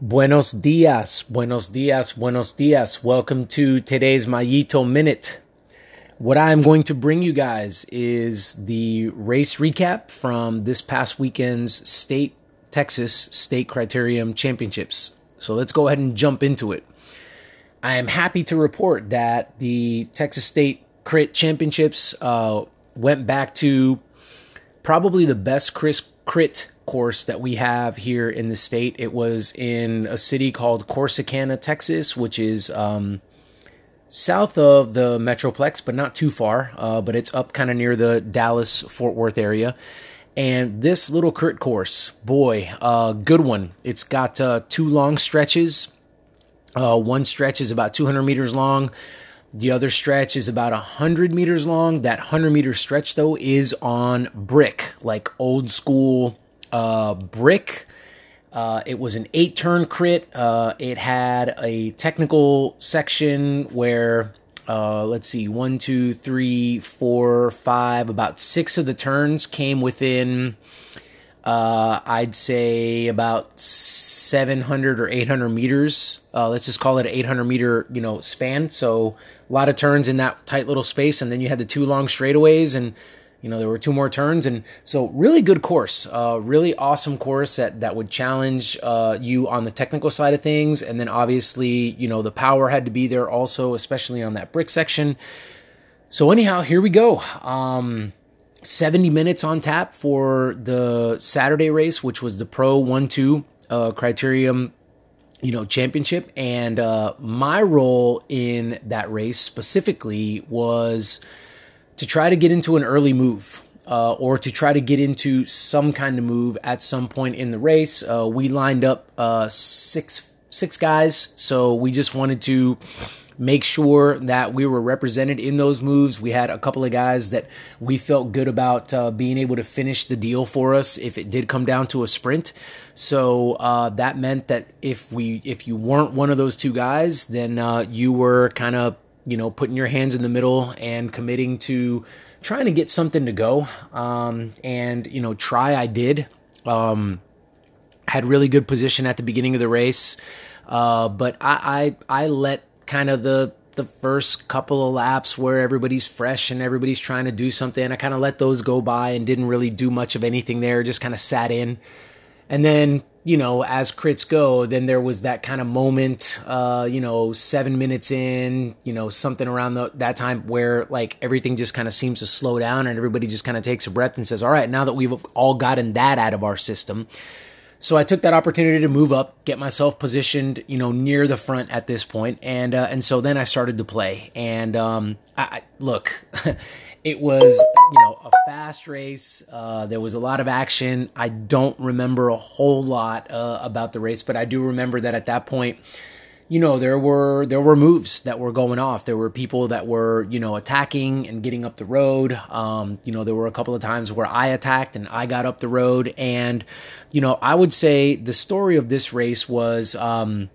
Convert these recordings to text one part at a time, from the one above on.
Buenos dias, buenos dias, buenos dias. Welcome to today's Mayito Minute. What I'm going to bring you guys is the race recap from this past weekend's state Texas State Criterium Championships. So let's go ahead and jump into it. I am happy to report that the Texas State Crit Championships uh, went back to probably the best Chris Crit course that we have here in the state. It was in a city called Corsicana, Texas, which is um, south of the Metroplex, but not too far. Uh, but it's up kind of near the Dallas Fort Worth area. And this little crit course, boy, uh, good one. It's got uh, two long stretches. Uh, one stretch is about 200 meters long. The other stretch is about 100 meters long. That 100 meter stretch, though, is on brick, like old school uh, brick. Uh, it was an eight turn crit. Uh, it had a technical section where, uh, let's see, one, two, three, four, five, about six of the turns came within, uh, I'd say, about 700 or 800 meters. Uh, let's just call it an 800 meter, you know, span. So a lot of turns in that tight little space. And then you had the two long straightaways and you know there were two more turns and so really good course uh, really awesome course that that would challenge uh, you on the technical side of things and then obviously you know the power had to be there also especially on that brick section. So anyhow here we go. Um, 70 minutes on tap for the saturday race which was the pro 1-2 uh, criterium you know championship and uh, my role in that race specifically was to try to get into an early move uh, or to try to get into some kind of move at some point in the race. Uh, we lined up uh, six six guys, so we just wanted to make sure that we were represented in those moves. We had a couple of guys that we felt good about uh, being able to finish the deal for us if it did come down to a sprint. So uh, that meant that if we if you weren't one of those two guys, then uh, you were kind of you know, putting your hands in the middle and committing to trying to get something to go. Um, and, you know, try I did. Um, had really good position at the beginning of the race. Uh, but I, I, I let kind of the, the first couple of laps where everybody's fresh and everybody's trying to do something. I kind of let those go by and didn't really do much of anything there, just kind of sat in. And then you know, as crits go, then there was that kind of moment, uh, you know, seven minutes in, you know, something around the, that time where like everything just kind of seems to slow down and everybody just kind of takes a breath and says, all right, now that we've all gotten that out of our system. So I took that opportunity to move up, get myself positioned, you know, near the front at this point, and uh, and so then I started to play. And um, I, I look, It was, you know, a fast race. Uh, there was a lot of action. I don't remember a whole lot uh, about the race, but I do remember that at that point, you know, there were there were moves that were going off. There were people that were, you know, attacking and getting up the road. Um, you know, there were a couple of times where I attacked and I got up the road. And, you know, I would say the story of this race was um,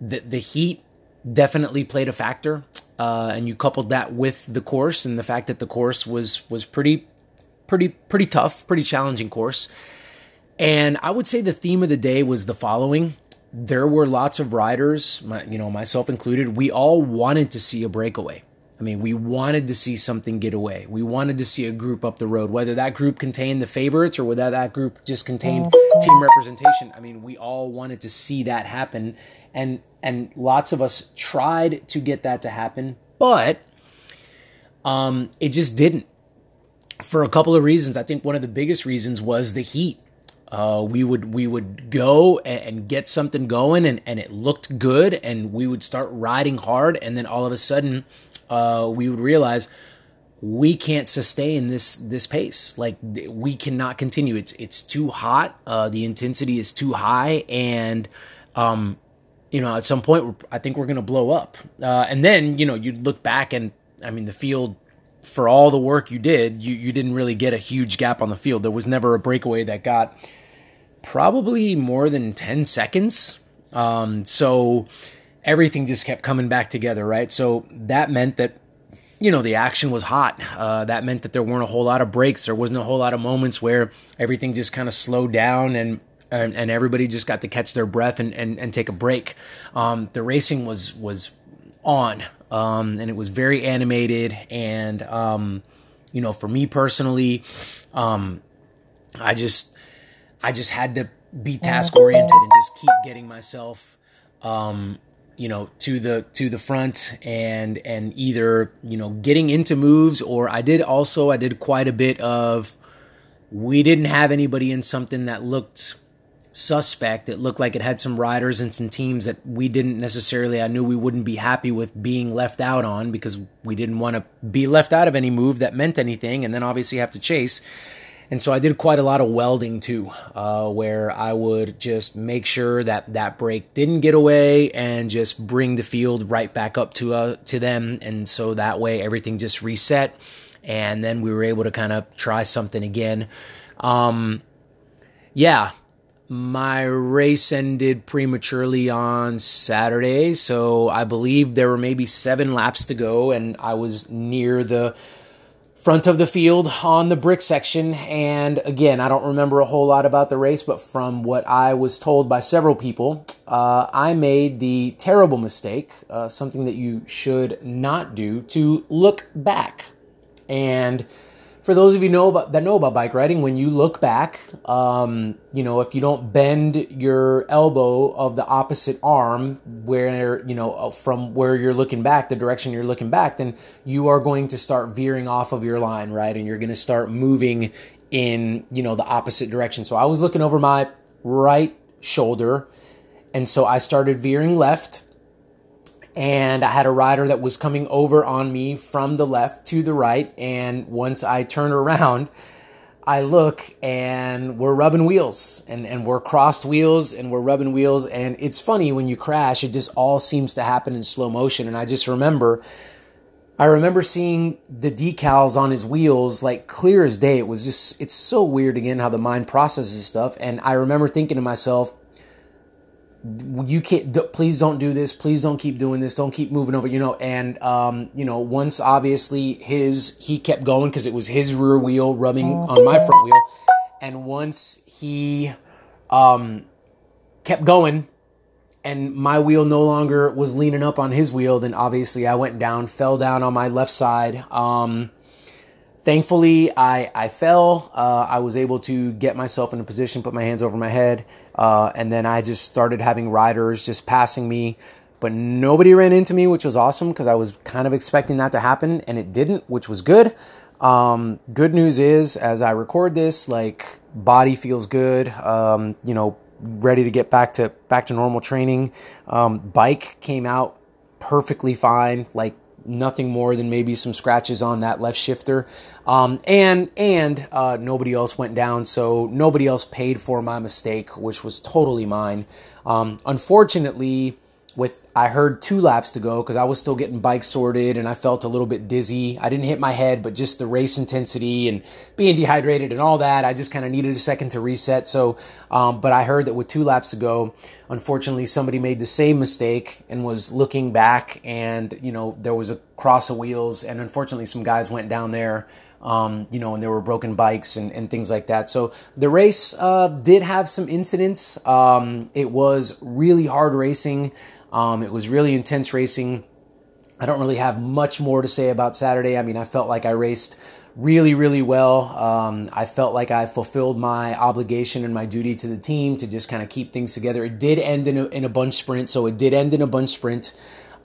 the the heat definitely played a factor. Uh, and you coupled that with the course and the fact that the course was was pretty pretty pretty tough, pretty challenging course. And I would say the theme of the day was the following. There were lots of riders, my, you know, myself included. We all wanted to see a breakaway. I mean, we wanted to see something get away. We wanted to see a group up the road, whether that group contained the favorites or whether that group just contained team representation. I mean, we all wanted to see that happen and and lots of us tried to get that to happen, but um, it just didn't for a couple of reasons. I think one of the biggest reasons was the heat. Uh, we would we would go and, and, get something going, and, and it looked good, and we would start riding hard, and then all of a sudden, uh, we would realize we can't sustain this this pace. Like we cannot continue. It's it's too hot. Uh, the intensity is too high, and um, you know, at some point, I think we're to blow up. Uh, and then, you know, you'd look back and, I mean, the field, for all the work you did, you, you didn't really get a huge gap on the field. There was never a breakaway that got probably more than 10 seconds. Um, so everything just kept coming back together, right? So that meant that, you know, the action was hot. Uh, that meant that there weren't a whole lot of breaks. There wasn't a whole lot of moments where everything just kind of slowed down and and, and everybody just got to catch their breath and, and, and take a break. Um, the racing was was on, um, and it was very animated. And um, you know, for me personally, um, I just I just had to be task oriented and just keep getting myself um, you know to the to the front and and either you know getting into moves or I did also I did quite a bit of we didn't have anybody in something that looked suspect. It looked like it had some riders and some teams that we didn't necessarily, I knew we wouldn't be happy with being left out on because we didn't want to be left out of any move that meant anything and then obviously have to chase. And so I did quite a lot of welding too, uh, where I would just make sure that that break didn't get away and just bring the field right back up to uh, to them, and so that way everything just reset, and then we were able to kind of try something again. Um, yeah, my race ended prematurely on Saturday, so I believe there were maybe seven laps to go, and I was near the front of the field on the brick section. And again, I don't remember a whole lot about the race, but from what I was told by several people, uh, I made the terrible mistake, uh, something that you should not do, to look back. And for those of you know about, that know about bike riding, when you look back, um, you know if you don't bend your elbow of the opposite arm, where you know uh, from where you're looking back, the direction you're looking back, then you are going to start veering off of your line, right? And you're going to start moving in you know the opposite direction. So I was looking over my right shoulder, and so I started veering left and I had a rider that was coming over on me from the left to the right. And once I turn around, I look and we're rubbing wheels and, and we're crossed wheels and we're rubbing wheels. And it's funny when you crash, it just all seems to happen in slow motion. And I just remember, I remember seeing the decals on his wheels like clear as day. It was just, it's so weird again how the mind processes stuff. And I remember thinking to myself, you can't please don't do this. Please don't keep doing this. Don't keep moving over you know and um, you know once obviously his he kept going because it was his rear wheel rubbing on my front wheel. And once he um, kept going and my wheel no longer was leaning up on his wheel then obviously i went down fell down on my left side um, thankfully i i fell uh, i was able to get myself in a position put my hands over my head uh, and then I just started having riders just passing me, but nobody ran into me, which was awesome because I was kind of expecting that to happen, and it didn't, which was good. Um, good news is, as I record this, like body feels good. Um, you know, ready to get back to back to normal training. Um, bike came out perfectly fine. Like nothing more than maybe some scratches on that left shifter. Um, and and uh, nobody else went down, so nobody else paid for my mistake, which was totally mine. Um, unfortunately, with I heard two laps to go because I was still getting bike sorted and I felt a little bit dizzy. I didn't hit my head, but just the race intensity and being dehydrated and all that, I just kind of needed a second to reset. So, um, but I heard that with two laps to go, unfortunately, somebody made the same mistake and was looking back, and you know there was a cross of wheels, and unfortunately, some guys went down there. Um, you know, and there were broken bikes and, and things like that. So the race uh, did have some incidents. Um, it was really hard racing. Um, it was really intense racing. I don't really have much more to say about Saturday. I mean, I felt like I raced really, really well. Um, I felt like I fulfilled my obligation and my duty to the team to just kind of keep things together. It did end in a, in a bunch sprint, so it did end in a bunch sprint.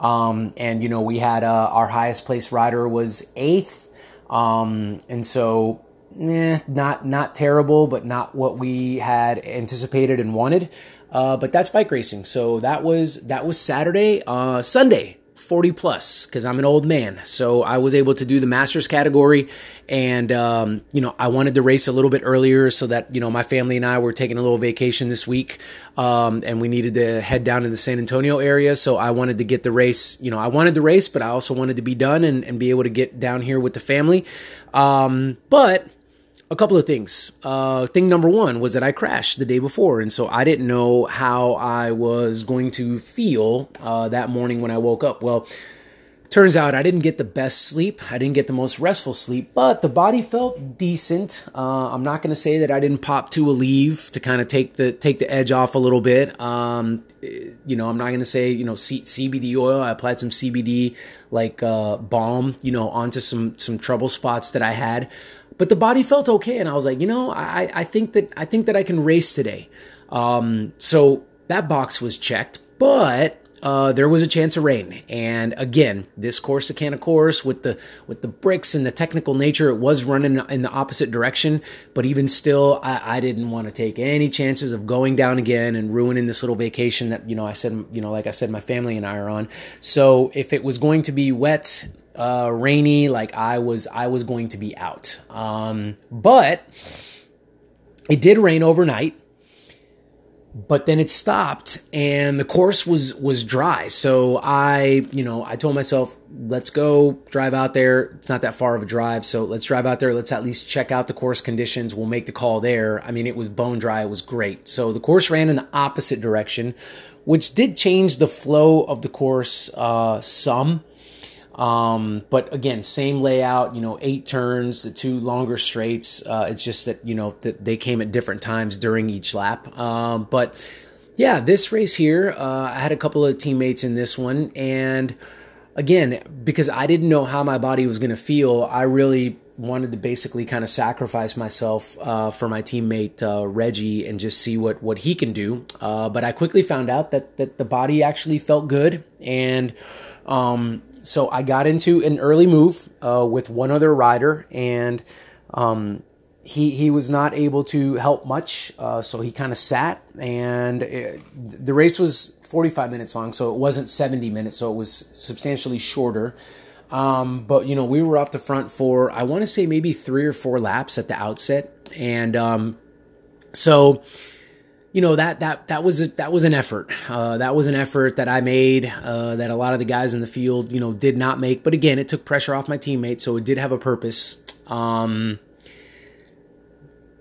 Um, and you know, we had uh, our highest place rider was eighth, um, and so eh, not not terrible, but not what we had anticipated and wanted. Uh, but that's bike racing. So that was that was Saturday. Uh, Sunday, 40 plus, because I'm an old man. So I was able to do the masters category, and um, you know I wanted to race a little bit earlier so that you know my family and I were taking a little vacation this week, um, and we needed to head down in the San Antonio area. So I wanted to get the race. You know I wanted the race, but I also wanted to be done and, and be able to get down here with the family. Um, but a couple of things. Uh, thing number one was that I crashed the day before, and so I didn't know how I was going two feel uh, that morning when I woke up. Well, turns out I didn't get the best sleep. I didn't get the most restful sleep, but the body felt decent. Uh, I'm not going to say that I didn't pop to Aleve to kind of take the take the edge off a little bit. Um, you know, I'm not going to say you know C- CBD oil. I applied some CBD like uh, balm, you know, onto some some trouble spots that I had, but the body felt okay, and I was like, you know, I I think that I think that I can race today. Um, so that box was checked, but uh, there was a chance of rain. And again, this Corsicana course with the with the bricks and the technical nature, it was running in the opposite direction. But even still, I, I didn't want to take any chances of going down again and ruining this little vacation that you know I said you know like I said my family and I are on. So if it was going to be wet. Uh, rainy, like I was, I was going to be out. Um, but it did rain overnight but then it stopped and the course was was dry. So i you know i told myself let's go drive out there. It's not that far of a drive. So let's drive out there. Let's at least check out the course conditions. We'll make the call there. I mean it was bone dry. It was great. So the course ran in the opposite direction which did change the flow of the course uh, some um, but again, same layout, you know, eight turns, the two longer straights. Uh, it's just that, you know, that they came at different times during each lap. Um, but yeah, this race here, uh, I had a couple of teammates in this one. And again, because I didn't know how my body was going to feel, I really wanted to basically kind of sacrifice myself uh, for my teammate uh, Reggie and just see what what he can do. Uh, but I quickly found out that that the body actually felt good, and um, so I got into an early move uh, with one other rider, and um, he he was not able to help much. Uh, so he kind of sat, and it, the race was 45 minutes long, so it wasn't 70 minutes, so it was substantially shorter. Um, but you know, we were off the front for I want to say maybe three or four laps at the outset, and um, so you know that that that was a, that was an effort. Uh, that was an effort that I made uh, that a lot of the guys in the field, you know, did not make. But again, it took pressure off my teammates, so it did have a purpose. Um,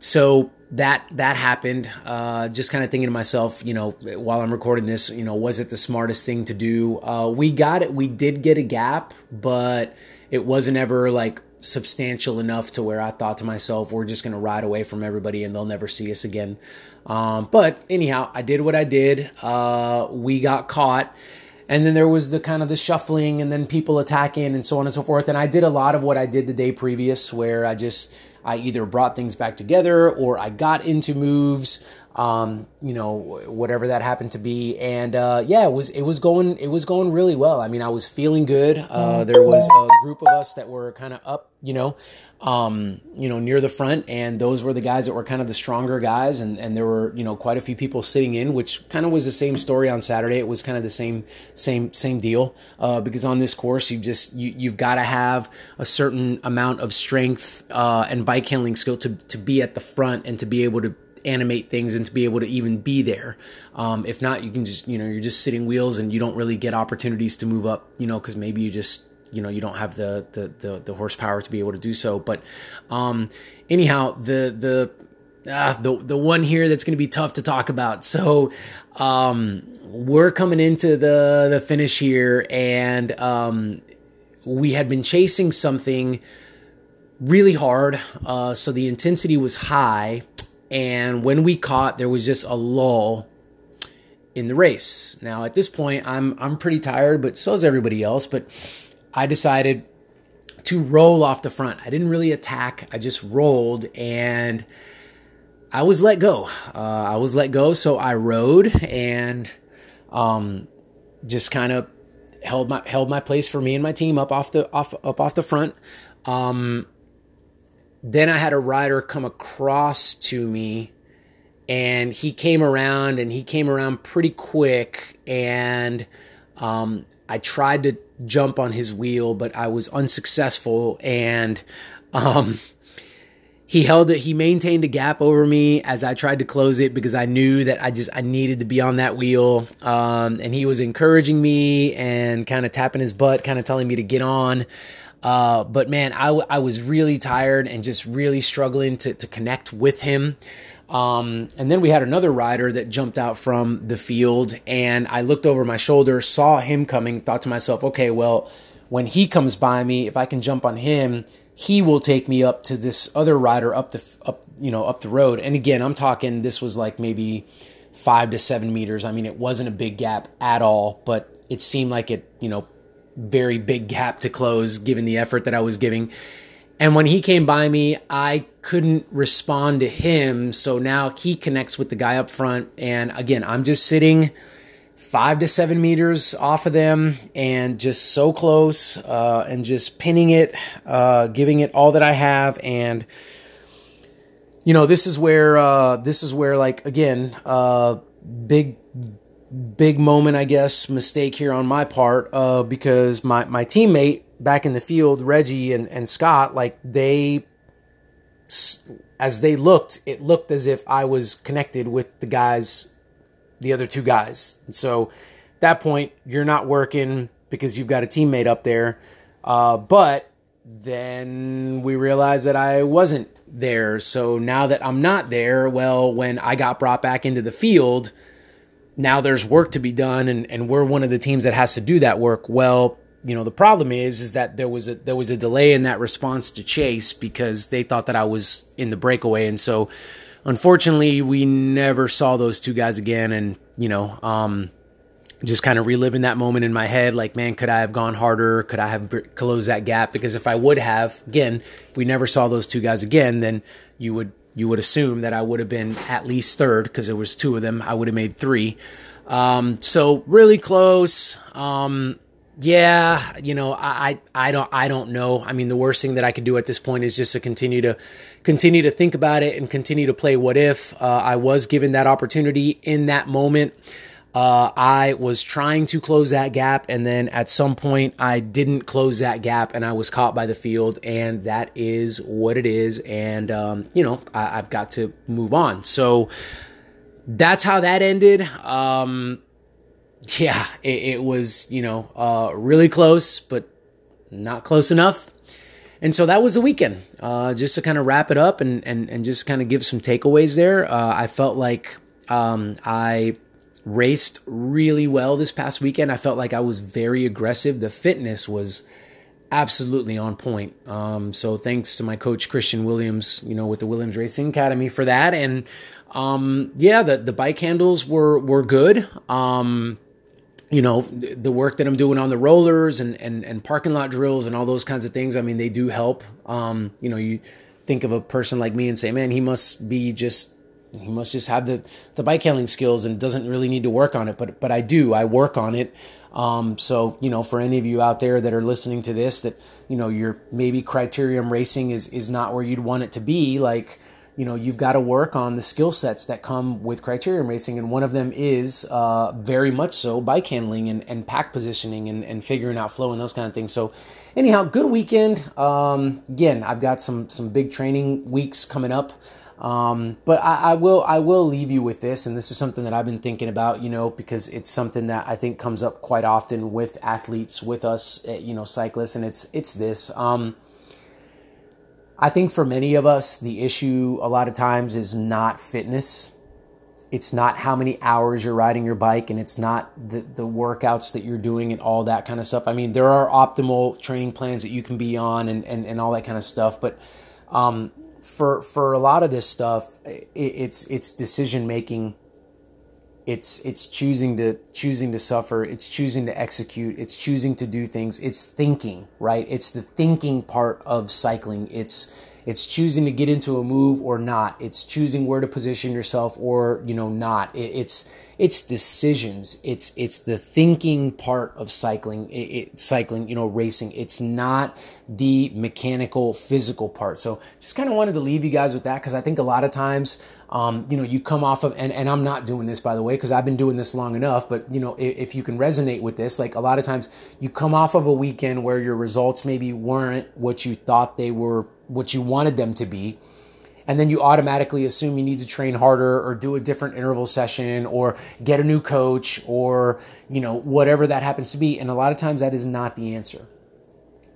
so that that happened. Uh, just kind of thinking to myself, you know, while I'm recording this, you know, was it the smartest thing to do? Uh, we got it. We did get a gap, but it wasn't ever like substantial enough to where I thought to myself, we're just going to ride away from everybody and they'll never see us again. Um, but anyhow, I did what I did. Uh, we got caught. And then there was the kind of the shuffling and then people attacking and so on and so forth. And I did a lot of what I did the day previous where I just, I either brought things back together or I got into moves um, you know, whatever that happened to be. And uh, yeah, it was it was going it was going really well. I mean, I was feeling good. Uh, there was a group of us that were kind of up, you know, um, you know, near the front, and those were the guys that were kind of the stronger guys. And and there were you know quite a few people sitting in, which kind of was the same story on Saturday. It was kind of the same same same deal uh, because on this course you just you you've got to have a certain amount of strength uh, and bike handling skill to to be at the front and to be able to animate things and to be able to even be there. Um, if not, you can just, you know, you're just sitting wheels and you don't really get opportunities to move up, you know, because maybe you just, you know, you don't have the, the, the, the horsepower to be able to do so. But um, anyhow, the, the, uh, the the one here that's going to be tough to talk about. So um, we're coming into the the finish here, and um, we had been chasing something really hard. Uh, so the intensity was high, and when we caught, there was just a lull in the race. Now at this point, I'm I'm pretty tired, but so is everybody else. But I decided to roll off the front. I didn't really attack. I just rolled and I was let go. Uh, I was let go, so I rode and um, just kind of held my held my place for me and my team up off the off up off the front. Um, then I had a rider come across to me and he came around and he came around pretty quick and um, I tried to jump on his wheel but I was unsuccessful and um, he held it. He maintained a gap over me as I tried to close it because I knew that I just I needed to be on that wheel. Um, and he was encouraging me and kind of tapping his butt kind of telling me to get on. Uh, but man, I, I was really tired and just really struggling to, to connect with him. Um, and then we had another rider that jumped out from the field, and I looked over my shoulder, saw him coming, thought to myself, okay, well, when he comes by me, if I can jump on him, he will take me up to this other rider up the up you know up the road. And again, I'm talking this was like maybe five to seven meters. I mean, it wasn't a big gap at all, but it seemed like it you know very big gap to close given the effort that I was giving. And when he came by me, I couldn't respond to him. So now he connects with the guy up front. And again, I'm just sitting five to seven meters off of them and just so close uh, and just pinning it, uh, giving it all that I have. And, you know, this is where, uh, this is where, like, again, uh, big, big moment, I guess, mistake here on my part uh, because my, my teammate back in the field, Reggie and, and Scott, like, they, as they looked, it looked as if I was connected with the guys the other two guys. And so that point, you're not working because you've got a teammate up there. Uh, but then we realized that I wasn't there. So now that I'm not there, well, when I got brought back into the field, now there's work to be done, and, and we're one of the teams that has to do that work. Well, you know the problem is is that there was a there was a delay in that response to Chase because they thought that I was in the breakaway, and so unfortunately, we never saw those two guys again. And, you know, um, just kind of reliving that moment in my head like, man, could I have gone harder? Could I have closed that gap? Because if I would have, again, if we never saw those two guys again, then you would you would assume that I would have been at least third because there was two of them. I would have made three. Um, so really close. Um, yeah, you know, I, I don't I don't know. I mean, the worst thing that I could do at this point is just to continue to continue to think about it and continue to play what if. Uh, I was given that opportunity in that moment. Uh, I was trying to close that gap, and then at some point, I didn't close that gap, and I was caught by the field, and that is what it is. And um, you know, I, have got to move on. So that's how that ended. Um, yeah, it, it was, you know, uh, really close, but not close enough. And so that was the weekend. Uh, just to kind of wrap it up and, and, and just kind of give some takeaways there. Uh, I felt like um, I raced really well this past weekend. I felt like I was very aggressive. The fitness was absolutely on point. Um, so thanks to my coach Christian Williams, you know, with the Williams Racing Academy for that. And um, yeah, the the bike handles were were good. Um, you know the work that I'm doing on the rollers and, and and parking lot drills and all those kinds of things. I mean, they do help. Um, you know, you think of a person like me and say, man, he must be just he must just have the the bike handling skills and doesn't really need to work on it. But but I do. I work on it. Um, so you know, for any of you out there that are listening to this, that you know, your maybe criterium racing is is not where you'd want it to be, like you know you've got to work on the skill sets that come with criterium racing and one of them is uh, very much so bike handling and, and pack positioning and, and figuring out flow and those kind of things. So anyhow good weekend. Um, again i've got some some big training weeks coming up. Um, but I, I, will I will leave you with this, and this is something that I've been thinking about, you know, because it's something that I think comes up quite often with athletes, with us, eh, you know, cyclists, and it's it's this. Um, I think for many of us, the issue a lot of times is not fitness. It's not how many hours you're riding your bike, and it's not the, the workouts that you're doing and all that kind of stuff. I mean, there are optimal training plans that you can be on and, and, and all that kind of stuff. But um, for for a lot of this stuff, it, it's it's decision making it's it's choosing to choosing to suffer. It's choosing to execute. It's choosing to do things. It's thinking right? It's the thinking part of cycling. It's it's choosing to get into a move or not. It's choosing where to position yourself or you know not. It, it's it's decisions. It's it's the thinking part of cycling it, it, cycling you know racing. It's not the mechanical physical part. So just kind of wanted to leave you guys with that because i think a lot of times um, you know you come off of and, and i'm not doing this by the way because i've been doing this long enough but you know if, if you can resonate with this like a lot of times you come off of a weekend where your results maybe weren't what you thought they were what you wanted them to be. And then you automatically assume you need to train harder or do a different interval session or get a new coach or you know whatever that happens to be. And a lot of times that is not the answer.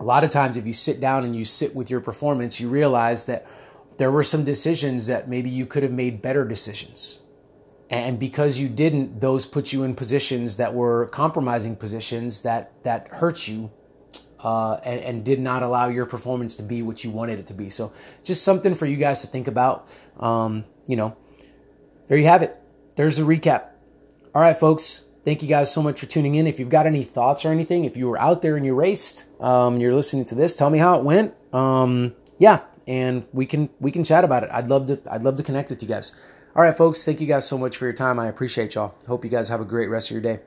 A lot of times if you sit down and you sit with your performance you realize that there were some decisions that maybe you could have made better decisions. And because you didn't those put you in positions that were compromising positions that that hurt you uh, and, and, did not allow your performance to be what you wanted it to be. So, just something for you guys to think about. Um, you know, there you have it. There's a recap. All right, folks. Thank you guys so much for tuning in. If you've got any thoughts or anything, if you were out there and you raced, um, you're listening to this, tell me how it went. Um, yeah, and we can we can chat about it. I'd love to I'd love to connect with you guys. All right, folks. Thank you guys so much for your time. I appreciate y'all. Hope you guys have a great rest of your day.